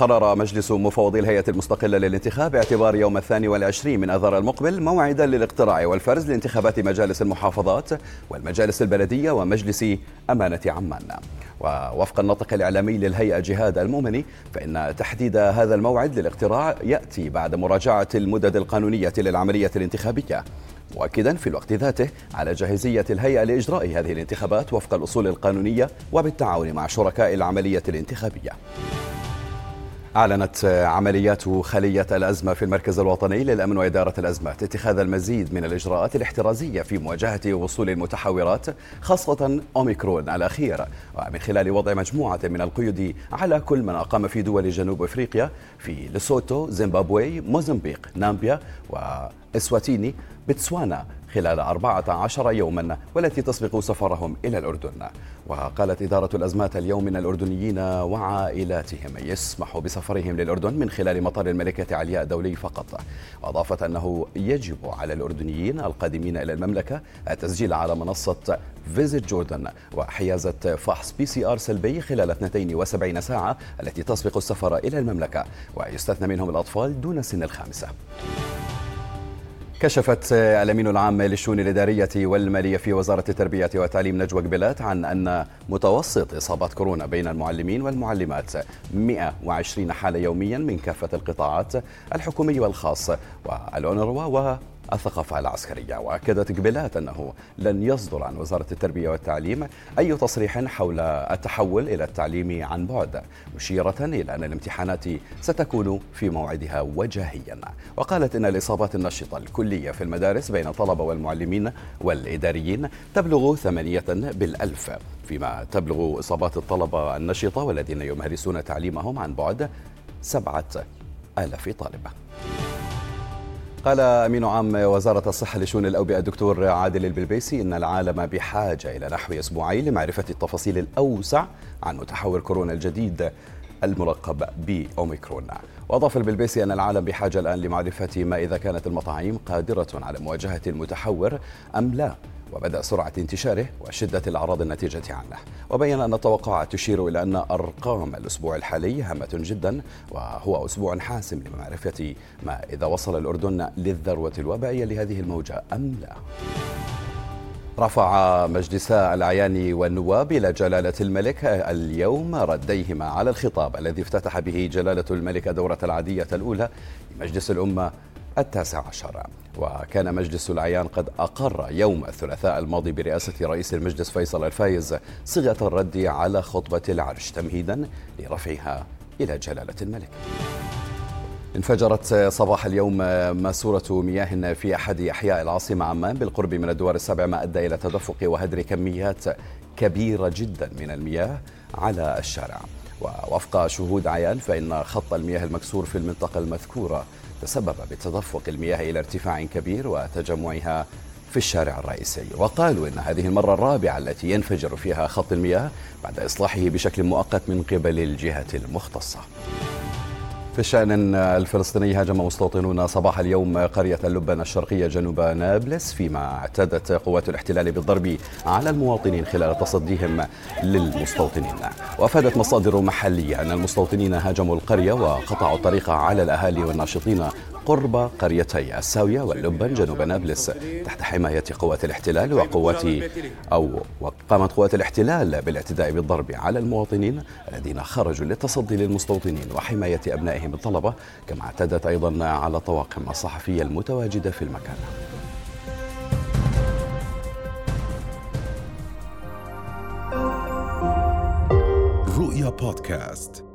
قرر مجلس مفوضي الهيئة المستقلة للانتخاب باعتبار يوم الثاني والعشرين من أذار المقبل موعدا للاقتراع والفرز لانتخابات مجالس المحافظات والمجالس البلدية ومجلس أمانة عمان. ووفق الناطق الإعلامي للهيئة جهاد المؤمني فإن تحديد هذا الموعد للاقتراع يأتي بعد مراجعة المدد القانونية للعملية الانتخابية مؤكدا في الوقت ذاته على جاهزية الهيئة لإجراء هذه الانتخابات وفق الأصول القانونية وبالتعاون مع شركاء العملية الانتخابية. أعلنت عمليات خلية الأزمة في المركز الوطني للأمن وإدارة الأزمات اتخاذ المزيد من الإجراءات الاحترازية في مواجهة وصول المتحورات خاصة أوميكرون الأخير. ومن خلال وضع مجموعة من القيود على كل من أقام في دول جنوب أفريقيا في لسوتو، زيمبابوي، موزمبيق، نامبيا وإسواتيني، بتسوانا. خلال 14 يوما والتي تسبق سفرهم إلى الأردن. وقالت إدارة الأزمات اليوم من الأردنيين وعائلاتهم يسمح بسفرهم للأردن من خلال مطار الملكة علياء الدولي فقط. وأضافت أنه يجب على الأردنيين القادمين إلى المملكة التسجيل على منصة Visit Jordan وحيازة فحص PCR سلبي خلال 72 ساعة التي تسبق السفر إلى المملكة ويستثنى منهم الأطفال دون سن الخامسة. كشفت الأمين العام للشؤون الإدارية والمالية في وزارة التربية والتعليم نجوى قبلات عن أن متوسط إصابات كورونا بين المعلمين والمعلمات 120 حالة يوميا من كافة القطاعات الحكومي والخاص. والأونروا الثقافة العسكرية وأكدت قبلات أنه لن يصدر عن وزارة التربية والتعليم أي تصريح حول التحول إلى التعليم عن بعد مشيرة إلى أن الامتحانات ستكون في موعدها وجاهيا. وقالت أن الإصابات النشطة الكلية في المدارس بين الطلبة والمعلمين والإداريين تبلغ ثمانية بالألف. فيما تبلغ إصابات الطلبة النشطة والذين يمارسون تعليمهم عن بعد سبعة آلاف طالبة. قال أمين عام وزارة الصحة لشؤون الأوبئة الدكتور عادل البلبيسي إن العالم بحاجة إلى نحو أسبوعين لمعرفة التفاصيل الأوسع عن متحور كورونا الجديد الملقب بأوميكرون. وأضاف البلبيسي أن العالم بحاجة الآن لمعرفة ما إذا كانت المطاعيم قادرة على مواجهة المتحور أم لا. وبدأ سرعة انتشاره وشدة الأعراض الناتجة عنه. وبين أن التوقعات تشير إلى أن أرقام الأسبوع الحالي هامة جدا وهو أسبوع حاسم لمعرفة ما إذا وصل الأردن للذروة الوبائية لهذه الموجة أم لا. رفع مجلسا الأعيان والنواب إلى جلالة الملك اليوم رديهما على الخطاب الذي افتتح به جلالة الملك دورة العادية الأولى لمجلس الأمة التاسع عشر. وكان مجلس الأعيان قد أقر يوم الثلاثاء الماضي برئاسة رئيس المجلس فيصل الفايز صيغة الرد على خطبة العرش تمهيدا لرفعها إلى جلالة الملك. انفجرت صباح اليوم ماسورة مياه في أحد أحياء العاصمة عمان بالقرب من الدوار السابع ما أدى إلى تدفق وهدر كميات كبيرة جدا من المياه على الشارع. ووفق شهود عيان فإن خط المياه المكسور في المنطقة المذكورة تسبب بتدفق المياه إلى ارتفاع كبير وتجمعها في الشارع الرئيسي. وقالوا إن هذه المرة الرابعة التي ينفجر فيها خط المياه بعد إصلاحه بشكل مؤقت من قبل الجهة المختصة. في الشأن الفلسطيني هاجم مستوطنون صباح اليوم قرية اللبنة الشرقية جنوب نابلس فيما اعتدت قوات الاحتلال بالضرب على المواطنين خلال تصديهم للمستوطنين. وأفادت مصادر محلية أن المستوطنين هاجموا القرية وقطعوا الطريق على الأهالي والناشطين قرب قريتي الساوية واللبن جنوب نابلس تحت حماية قوات الاحتلال وقوات أو وقامت قوات الاحتلال بالاعتداء بالضرب على المواطنين الذين خرجوا للتصدي للمستوطنين وحماية أبنائهم الطلبة كما اعتدت أيضا على طواقم الصحفية المتواجدة في المكان. رؤيا بودكاست.